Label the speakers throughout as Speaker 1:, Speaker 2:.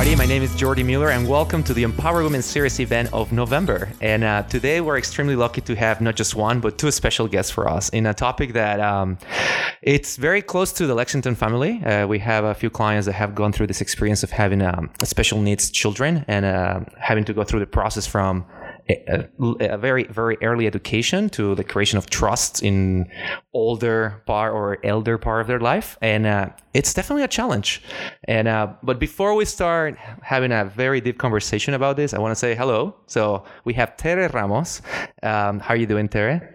Speaker 1: everybody. My name is Jordi Mueller, and welcome to the Empower Women Series event of November. And uh, today we're extremely lucky to have not just one, but two special guests for us in a topic that um, it's very close to the Lexington family. Uh, we have a few clients that have gone through this experience of having um, special needs children and uh, having to go through the process from a, a, very very early education to the creation of trust in older part or elder part of their life. And uh, it's definitely a challenge. And uh, but before we start having a very deep conversation about this i want to say hello. So we have tere ramos. Um, how are you doing tere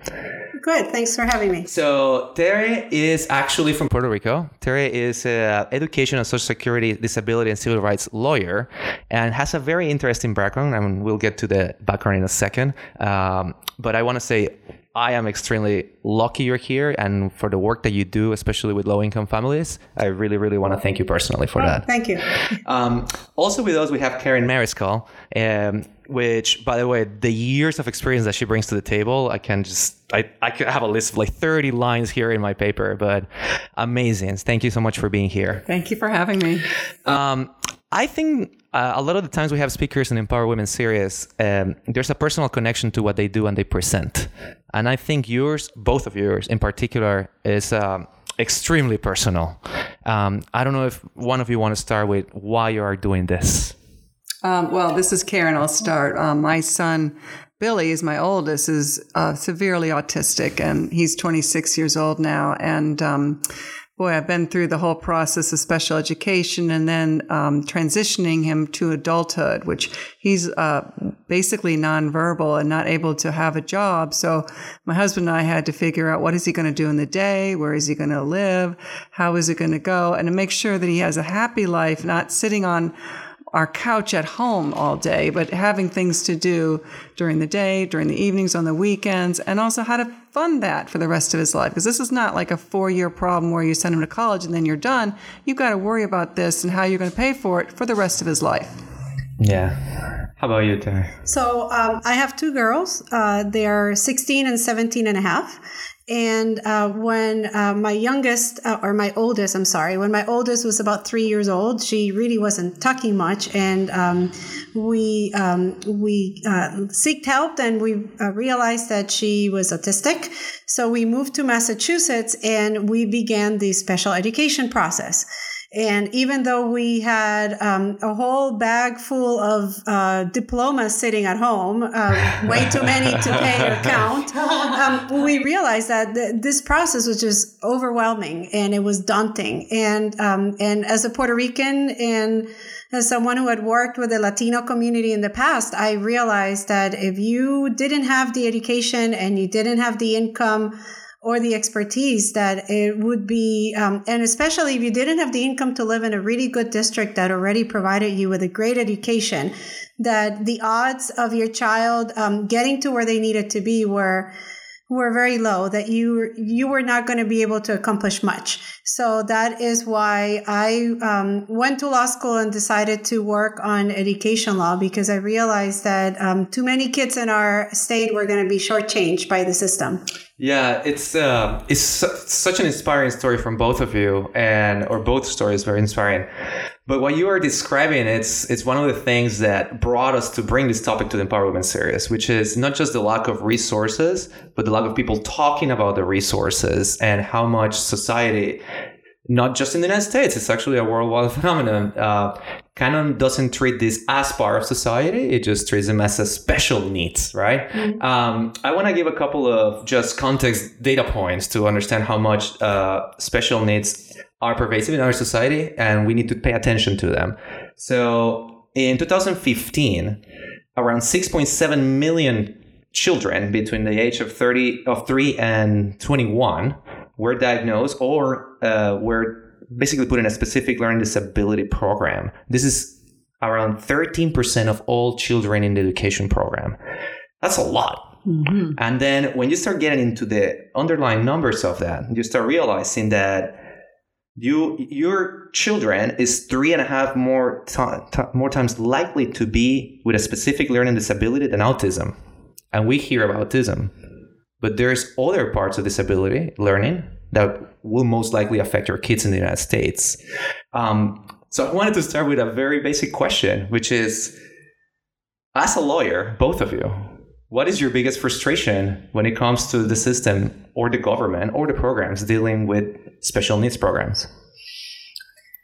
Speaker 2: Good. Thanks for having me.
Speaker 1: So Terry is actually from Puerto Rico. Terry is an education and social security, disability, and civil rights lawyer, and has a very interesting background. I mean, we'll get to the background in a second. Um, but I want to say I am extremely lucky you're here and for the work that you do, especially with low income families. I really, really want to thank you personally for
Speaker 2: oh,
Speaker 1: that.
Speaker 2: Thank you. um,
Speaker 1: also, with us, we have Karen Mariscal, um, which, by the way, the years of experience that she brings to the table, I can just, I, I could have a list of like 30 lines here in my paper, but amazing. Thank you so much for being here.
Speaker 3: Thank you for having me. Um,
Speaker 1: I think uh, a lot of the times we have speakers in Empower Women series, um, there's a personal connection to what they do and they present. And I think yours, both of yours in particular, is um, extremely personal. Um, I don't know if one of you want to start with why you are doing this.
Speaker 3: Um, well, this is Karen. I'll start. Um, my son, Billy, is my oldest, is uh, severely autistic, and he's 26 years old now. And um, boy, I've been through the whole process of special education and then um, transitioning him to adulthood, which he's uh, basically nonverbal and not able to have a job. So my husband and I had to figure out what is he going to do in the day? Where is he going to live? How is it going to go? And to make sure that he has a happy life, not sitting on our couch at home all day, but having things to do during the day, during the evenings, on the weekends, and also how to fund that for the rest of his life. Because this is not like a four year problem where you send him to college and then you're done. You've got to worry about this and how you're going to pay for it for the rest of his life.
Speaker 1: Yeah. How about you, Terry?
Speaker 2: So um, I have two girls. Uh, they're 16 and 17 and a half. And uh, when uh, my youngest, uh, or my oldest, I'm sorry, when my oldest was about three years old, she really wasn't talking much, and um, we um, we uh, seeked help, and we uh, realized that she was autistic. So we moved to Massachusetts, and we began the special education process. And even though we had um, a whole bag full of uh, diplomas sitting at home, uh, way too many to pay or count, um, we realized that th- this process was just overwhelming and it was daunting. And um, and as a Puerto Rican and as someone who had worked with the Latino community in the past, I realized that if you didn't have the education and you didn't have the income or the expertise that it would be, um, and especially if you didn't have the income to live in a really good district that already provided you with a great education, that the odds of your child um, getting to where they needed to be were were very low that you you were not going to be able to accomplish much so that is why i um, went to law school and decided to work on education law because i realized that um, too many kids in our state were going to be shortchanged by the system
Speaker 1: yeah, it's uh, it's su- such an inspiring story from both of you, and or both stories very inspiring. But what you are describing, it's it's one of the things that brought us to bring this topic to the Empower Women series, which is not just the lack of resources, but the lack of people talking about the resources and how much society not just in the United States, it's actually a worldwide phenomenon. Uh, Canon doesn't treat this as part of society; it just treats them as a special needs, right? Mm-hmm. Um, I want to give a couple of just context data points to understand how much uh, special needs are pervasive in our society, and we need to pay attention to them. So, in 2015, around 6.7 million children between the age of 30 of 3 and 21 were diagnosed or uh, were basically put in a specific learning disability program. This is around 13% of all children in the education program. That's a lot. Mm-hmm. And then when you start getting into the underlying numbers of that, you start realizing that you your children is three and a half more t- t- more times likely to be with a specific learning disability than autism. And we hear about autism, but there's other parts of disability learning that will most likely affect your kids in the United States. Um, So I wanted to start with a very basic question, which is as a lawyer, both of you, what is your biggest frustration when it comes to the system or the government or the programs dealing with special needs programs?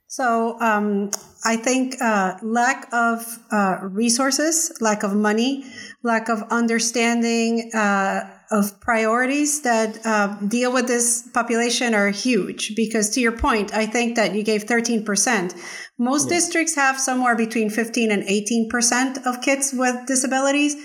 Speaker 2: So um, I think uh, lack of uh, resources, lack of money, lack of understanding uh, of priorities that uh, deal with this population are huge. Because to your point, I think that you gave 13%. Most yeah. districts have somewhere between 15 and 18% of kids with disabilities.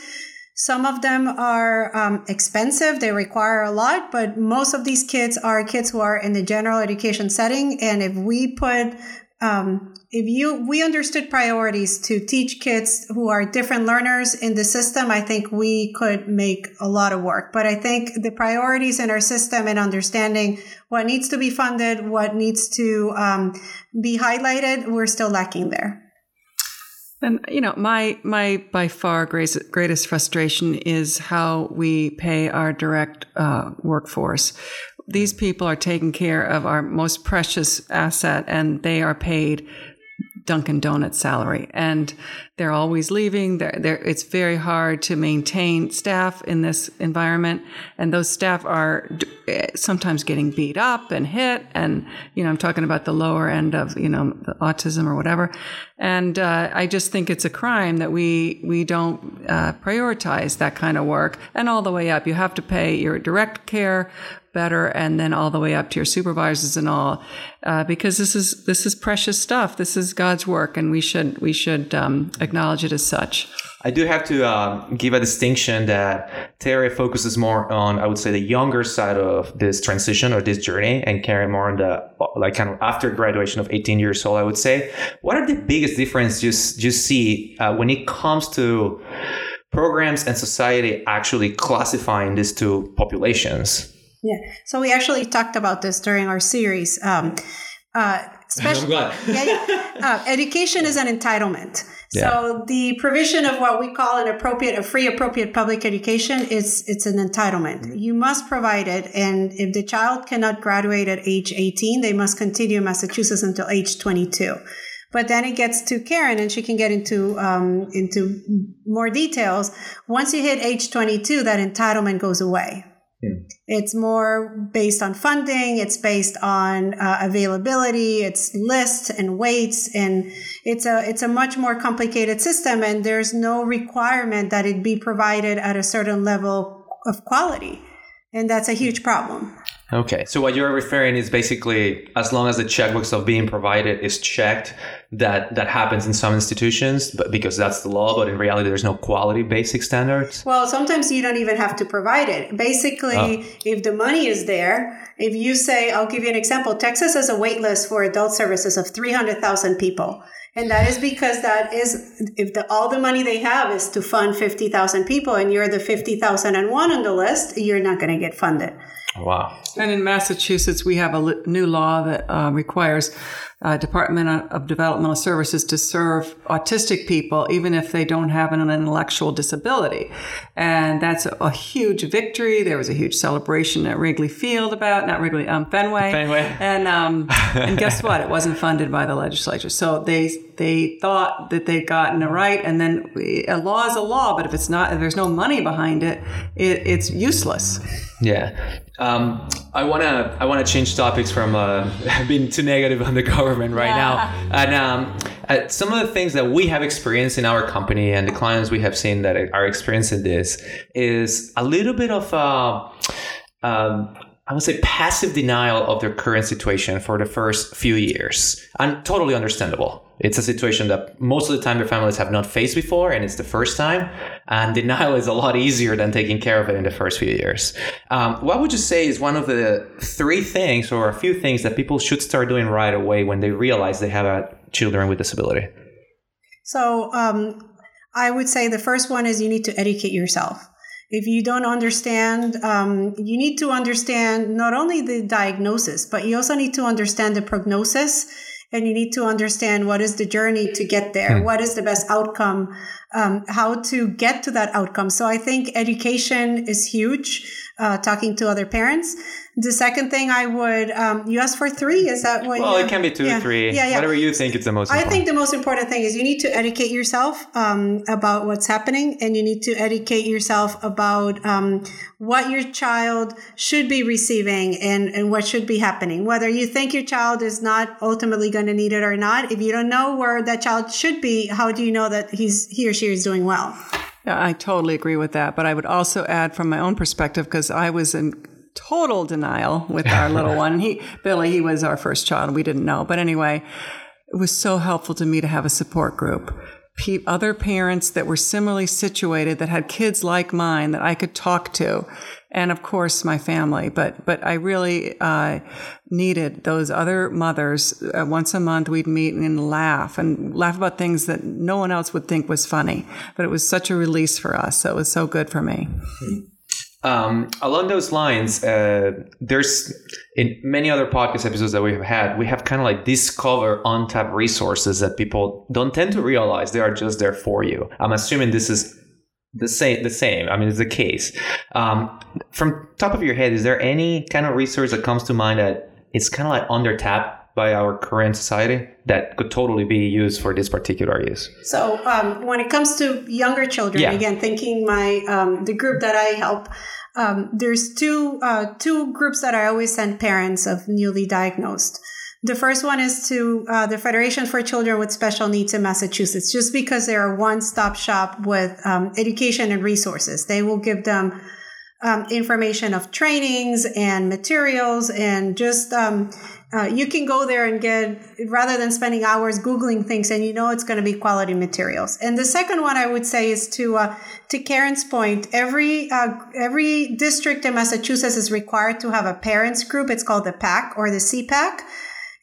Speaker 2: Some of them are um, expensive, they require a lot, but most of these kids are kids who are in the general education setting. And if we put um, if you we understood priorities to teach kids who are different learners in the system i think we could make a lot of work but i think the priorities in our system and understanding what needs to be funded what needs to um, be highlighted we're still lacking there
Speaker 3: and you know, my my by far greatest, greatest frustration is how we pay our direct uh, workforce. These people are taking care of our most precious asset, and they are paid Dunkin' Donuts salary, and they're always leaving. They're, they're, it's very hard to maintain staff in this environment, and those staff are sometimes getting beat up and hit. And you know, I'm talking about the lower end of you know autism or whatever. And uh, I just think it's a crime that we we don't uh, prioritize that kind of work, and all the way up. You have to pay your direct care better and then all the way up to your supervisors and all uh, because this is this is precious stuff this is god's work and we should we should um, acknowledge it as such
Speaker 1: I do have to uh, give a distinction that Terry focuses more on, I would say, the younger side of this transition or this journey, and Karen more on the like kind of after graduation of 18 years old. I would say, what are the biggest differences you you see uh, when it comes to programs and society actually classifying these two populations?
Speaker 2: Yeah. So we actually talked about this during our series. Um, uh,
Speaker 1: especially, yeah,
Speaker 2: yeah. Uh, education is an entitlement. Yeah. So the provision of what we call an appropriate, a free appropriate public education is it's an entitlement. Mm-hmm. You must provide it, and if the child cannot graduate at age 18, they must continue in Massachusetts until age 22. But then it gets to Karen, and she can get into um, into more details. Once you hit age 22, that entitlement goes away. It's more based on funding. It's based on uh, availability. It's lists and weights, and it's a it's a much more complicated system. And there's no requirement that it be provided at a certain level of quality, and that's a huge problem.
Speaker 1: Okay, so what you're referring is basically as long as the checkbooks of being provided is checked, that that happens in some institutions, but because that's the law. But in reality, there's no quality basic standards.
Speaker 2: Well, sometimes you don't even have to provide it. Basically, oh. if the money is there, if you say, I'll give you an example. Texas has a wait list for adult services of three hundred thousand people. And that is because that is if the, all the money they have is to fund 50,000 people and you're the 50,001 on the list, you're not going to get funded.
Speaker 1: Wow.
Speaker 3: And in Massachusetts, we have a new law that uh, requires uh, Department of Developmental Services to serve autistic people, even if they don't have an intellectual disability. And that's a, a huge victory. There was a huge celebration at Wrigley Field about, not Wrigley, um, Fenway.
Speaker 1: Fenway.
Speaker 3: And, um, and guess what? It wasn't funded by the legislature. So they, they thought that they'd gotten it right. And then a law is a law, but if it's not, if there's no money behind it, it it's useless.
Speaker 1: Yeah. Um, I wanna I wanna change topics from uh, being too negative on the government right yeah. now, and um, uh, some of the things that we have experienced in our company and the clients we have seen that are experiencing this is a little bit of uh, um, I would say passive denial of their current situation for the first few years, and totally understandable. It's a situation that most of the time their families have not faced before, and it's the first time. And denial is a lot easier than taking care of it in the first few years. Um, what would you say is one of the three things, or a few things, that people should start doing right away when they realize they have a children with disability?
Speaker 2: So, um, I would say the first one is you need to educate yourself. If you don't understand, um, you need to understand not only the diagnosis, but you also need to understand the prognosis and you need to understand what is the journey to get there. Hmm. What is the best outcome um, how to get to that outcome. So I think education is huge. Uh, talking to other parents. The second thing I would, um, you asked for three. Is that what?
Speaker 1: Well,
Speaker 2: you,
Speaker 1: it can be two,
Speaker 2: yeah,
Speaker 1: three,
Speaker 2: yeah, yeah.
Speaker 1: whatever you think it's the most.
Speaker 2: I
Speaker 1: important.
Speaker 2: think the most important thing is you need to educate yourself um, about what's happening, and you need to educate yourself about um, what your child should be receiving and, and what should be happening. Whether you think your child is not ultimately going to need it or not, if you don't know where that child should be, how do you know that he's he or she was doing well?
Speaker 3: Yeah, I totally agree with that. But I would also add from my own perspective, because I was in total denial with our little one. He, Billy, he was our first child. We didn't know. But anyway, it was so helpful to me to have a support group. Pe- other parents that were similarly situated that had kids like mine that I could talk to. And of course, my family. But, but I really, uh, needed those other mothers. Uh, once a month, we'd meet and laugh and laugh about things that no one else would think was funny. But it was such a release for us. So it was so good for me.
Speaker 1: Um, along those lines, uh, there's in many other podcast episodes that we have had, we have kind of like discover untapped resources that people don't tend to realize they are just there for you. I'm assuming this is the same. The same. I mean, it's the case. Um, from top of your head, is there any kind of resource that comes to mind that it's kind of like under tapped by our current society that could totally be used for this particular use?
Speaker 2: So um, when it comes to younger children,
Speaker 1: Yeah.
Speaker 2: again, thinking my um, the group that I help, um, there's two uh, two groups that I always send parents of newly diagnosed. The first one is to uh, the Federation for Children with Special Needs in Massachusetts, just because they're a one stop shop with um, education and resources. They will give them um, information of trainings and materials and just um, uh, you can go there and get rather than spending hours googling things and you know it's going to be quality materials. And the second one i would say is to uh, to karen's point every uh, every district in massachusetts is required to have a parents group. It's called the pac or the SEPAC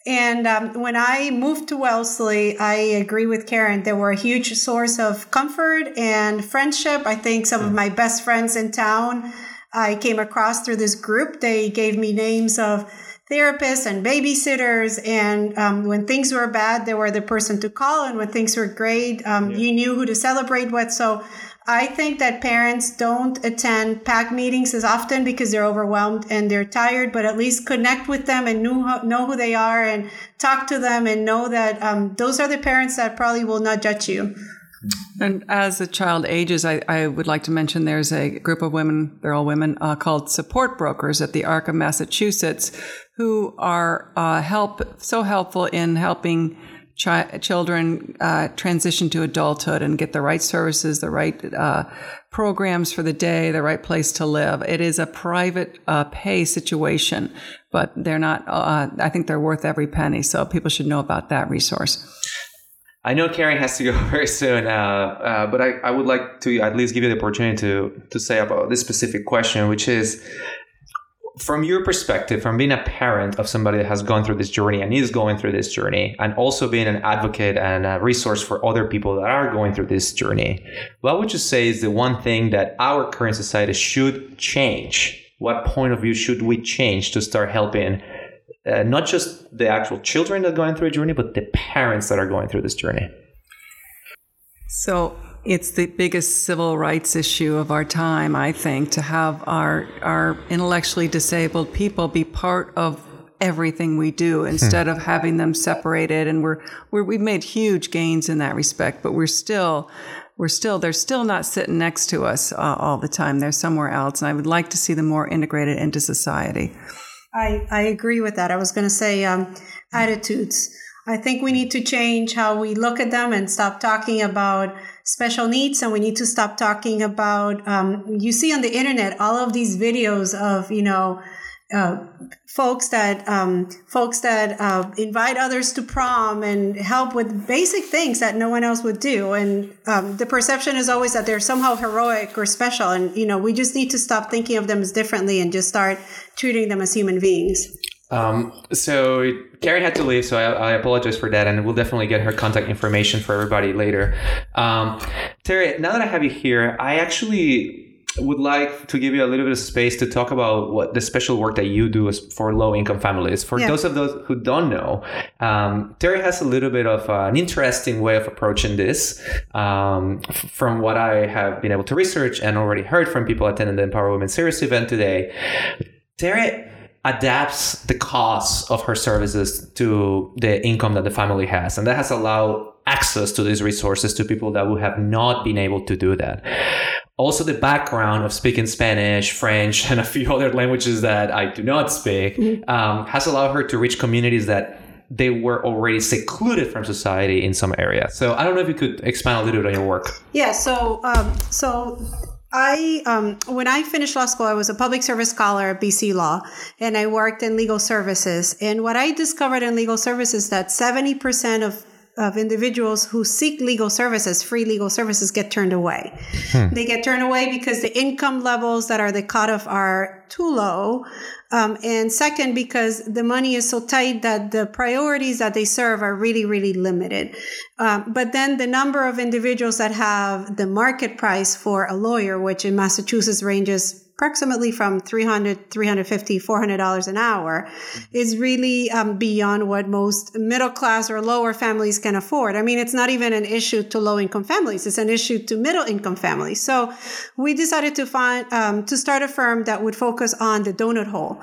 Speaker 2: and um, when I moved to Wellesley, I agree with Karen. They were a huge source of comfort and friendship. I think some of my best friends in town I came across through this group. They gave me names of therapists and babysitters. And um, when things were bad, they were the person to call. And when things were great, um, you knew who to celebrate with. So I think that parents don't attend PAC meetings as often because they're overwhelmed and they're tired, but at least connect with them and know, know who they are and talk to them and know that um, those are the parents that probably will not judge you.
Speaker 3: And as the child ages, I, I would like to mention there's a group of women, they're all women, uh, called support brokers at the ARC of Massachusetts who are uh, help so helpful in helping chi- children uh, transition to adulthood and get the right services, the right uh, programs for the day, the right place to live. It is a private uh, pay situation, but they're not, uh, I think they're worth every penny. So people should know about that resource.
Speaker 1: I know Karen has to go very soon, uh, uh, but I, I would like to at least give you the opportunity to to say about this specific question, which is from your perspective, from being a parent of somebody that has gone through this journey and is going through this journey, and also being an advocate and a resource for other people that are going through this journey, what would you say is the one thing that our current society should change? What point of view should we change to start helping uh, not just the actual children that are going through a journey, but the parents that are going through this journey?
Speaker 3: So it's the biggest civil rights issue of our time, I think, to have our our intellectually disabled people be part of everything we do instead of having them separated. And we're, we're we've made huge gains in that respect, but we're still we're still they're still not sitting next to us uh, all the time. They're somewhere else, and I would like to see them more integrated into society.
Speaker 2: I, I agree with that. I was going to say um, attitudes. I think we need to change how we look at them and stop talking about special needs. And we need to stop talking about, um, you see on the internet, all of these videos of, you know, uh, folks that um, folks that uh, invite others to prom and help with basic things that no one else would do, and um, the perception is always that they're somehow heroic or special, and you know we just need to stop thinking of them as differently and just start treating them as human beings.
Speaker 1: Um, so Karen had to leave, so I, I, apologize for that, and we'll definitely get her contact information for everybody later. Um, Terry, now that I have you here, I actually would like to give you a little bit of space to talk about what the special work that you do is for low income families. For
Speaker 2: Yeah.
Speaker 1: those of those who don't know, um, Terry has a little bit of an interesting way of approaching this. Um, f- from what I have been able to research and already heard from people attending the Empower Women Series event today, Terry adapts the cost of her services to the income that the family has. And that has allowed access to these resources to people that would have not been able to do that. Also, the background of speaking Spanish, French, and a few other languages that I do not speak um, has allowed her to reach communities that they were already secluded from society in some areas. So I don't know if you could expand a little bit on your work.
Speaker 2: Yeah. So, um, so I, um, when I finished law school, I was a public service scholar at BC Law, and I worked in legal services. And what I discovered in legal services that seventy percent of of individuals who seek legal services, free legal services, get turned away. They get turned away because the income levels that are the cutoff are too low. Um, and second, because the money is so tight that the priorities that they serve are really, really limited. Um, but then the number of individuals that have the market price for a lawyer, which in Massachusetts ranges approximately from 300 350 400 dollars an hour is really um, beyond what most middle class or lower families can afford. I mean it's not even an issue to low income families. It's an issue to middle income families. So we decided to find um, to start a firm that would focus on the donut hole.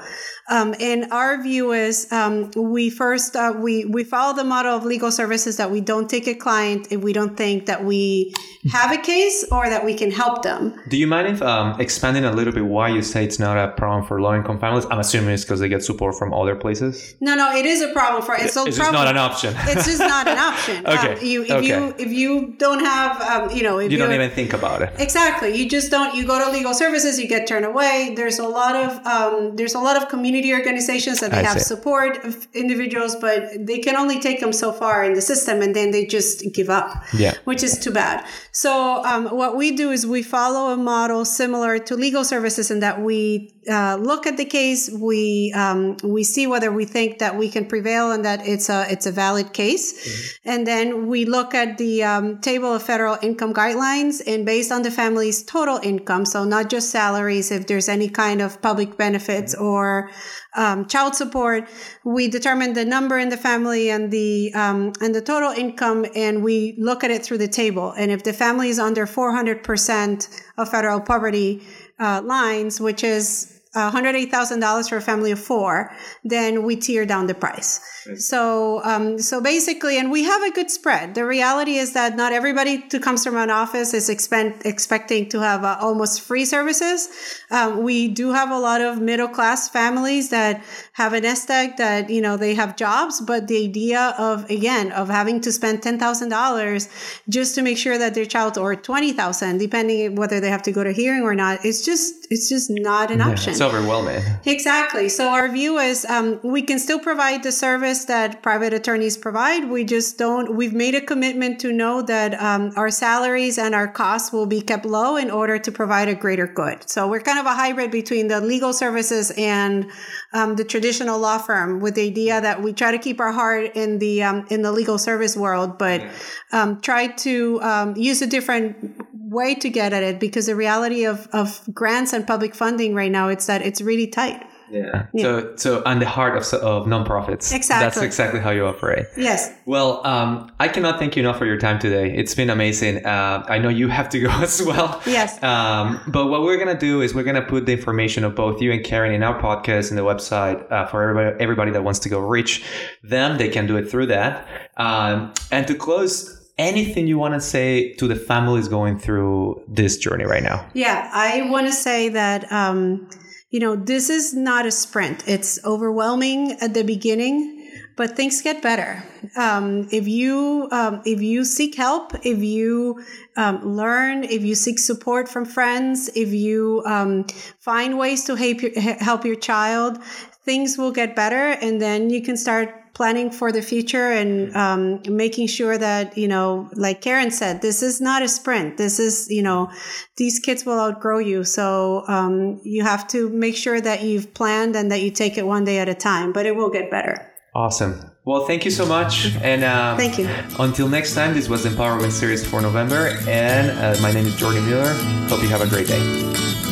Speaker 2: Um, and our view is um, we first uh, we we follow the model of legal services that we don't take a client if we don't think that we have a case or that we can help them.
Speaker 1: Do you mind if um, expanding a little bit why you say it's not a problem for low income families? I'm assuming it's because they get support from other places.
Speaker 2: No, no, it is a problem for it's, a
Speaker 1: It's just
Speaker 2: problem.
Speaker 1: not an option.
Speaker 2: it's just not an option.
Speaker 1: Okay,
Speaker 2: Um, you, if
Speaker 1: okay.
Speaker 2: you if you don't have, um, you know,
Speaker 1: You don't even think about it.
Speaker 2: Exactly. You just don't. You go to legal services, you get turned away. There's a lot of um, there's a lot of community organizations that they
Speaker 1: I
Speaker 2: have
Speaker 1: see.
Speaker 2: support of individuals, but they can only take them so far in the system, and then they just give up.
Speaker 1: Yeah.
Speaker 2: which is too bad. So um, what we do is we follow a model similar to legal services in that we uh, look at the case, we um, we see whether we think that we can prevail and that it's a it's a valid case, and then we look at the um, table of federal income guidelines, and based on the family's total income, so not just salaries, if there's any kind of public benefits or um, child support, we determine the number in the family and the um, and the total income, and we look at it through the table. And if the family is under 400 percent of federal poverty uh, lines, which is $108,000 for a family of four, then we tear down the price. So, um, so basically, and we have a good spread. The reality is that not everybody who comes from an office is expect, expecting to have uh, almost free services. Um, we do have a lot of middle class families that have an nest egg that you know they have jobs, but the idea of again of having to spend ten thousand dollars just to make sure that their child or twenty thousand, depending whether they have to go to hearing or not, it's just it's just not an option.
Speaker 1: It's overwhelming.
Speaker 2: Exactly. So our view is um, we can still provide the service that private attorneys provide. We just don't. We've made a commitment to know that um, our salaries and our costs will be kept low in order to provide a greater good. So we're kind of a hybrid between the legal services and um, the traditional law firm, with the idea that we try to keep our heart in the um, in the legal service world, but um, try to um, use a different way to get at it because the reality of, of grants and public funding right now it's that it's really tight
Speaker 1: Yeah. So, so on the heart of, of nonprofits.
Speaker 2: Exactly.
Speaker 1: That's exactly how you operate.
Speaker 2: yes
Speaker 1: Well, um, I cannot thank you enough for your time today. It's been amazing. Uh, I know you have to go as well.
Speaker 2: Yes.
Speaker 1: Um, but what we're gonna do is we're gonna put the information of both you and Karen in our podcast and the website uh, for everybody, everybody that wants to go reach them. They can do it through that. Um, and to close, anything you want to say to the families going through this journey right now?
Speaker 2: yeah i want to say that um, you know this is not a sprint. It's overwhelming at the beginning but things get better. Um, if you um, if you seek help if you um, learn if you seek support from friends if you um, find ways to help your, help your child things will get better and then you can start planning for the future and um, making sure that you know like karen said this is not a sprint this is you know these kids will outgrow you so um, you have to make sure that you've planned and that you take it one day at a time but it will get better
Speaker 1: Awesome. Well, thank you so much. And um,
Speaker 2: Thank you.
Speaker 1: Until next time, this was Empowerment Series for November. And uh, my name is Jordan Mueller. Hope you have a great day.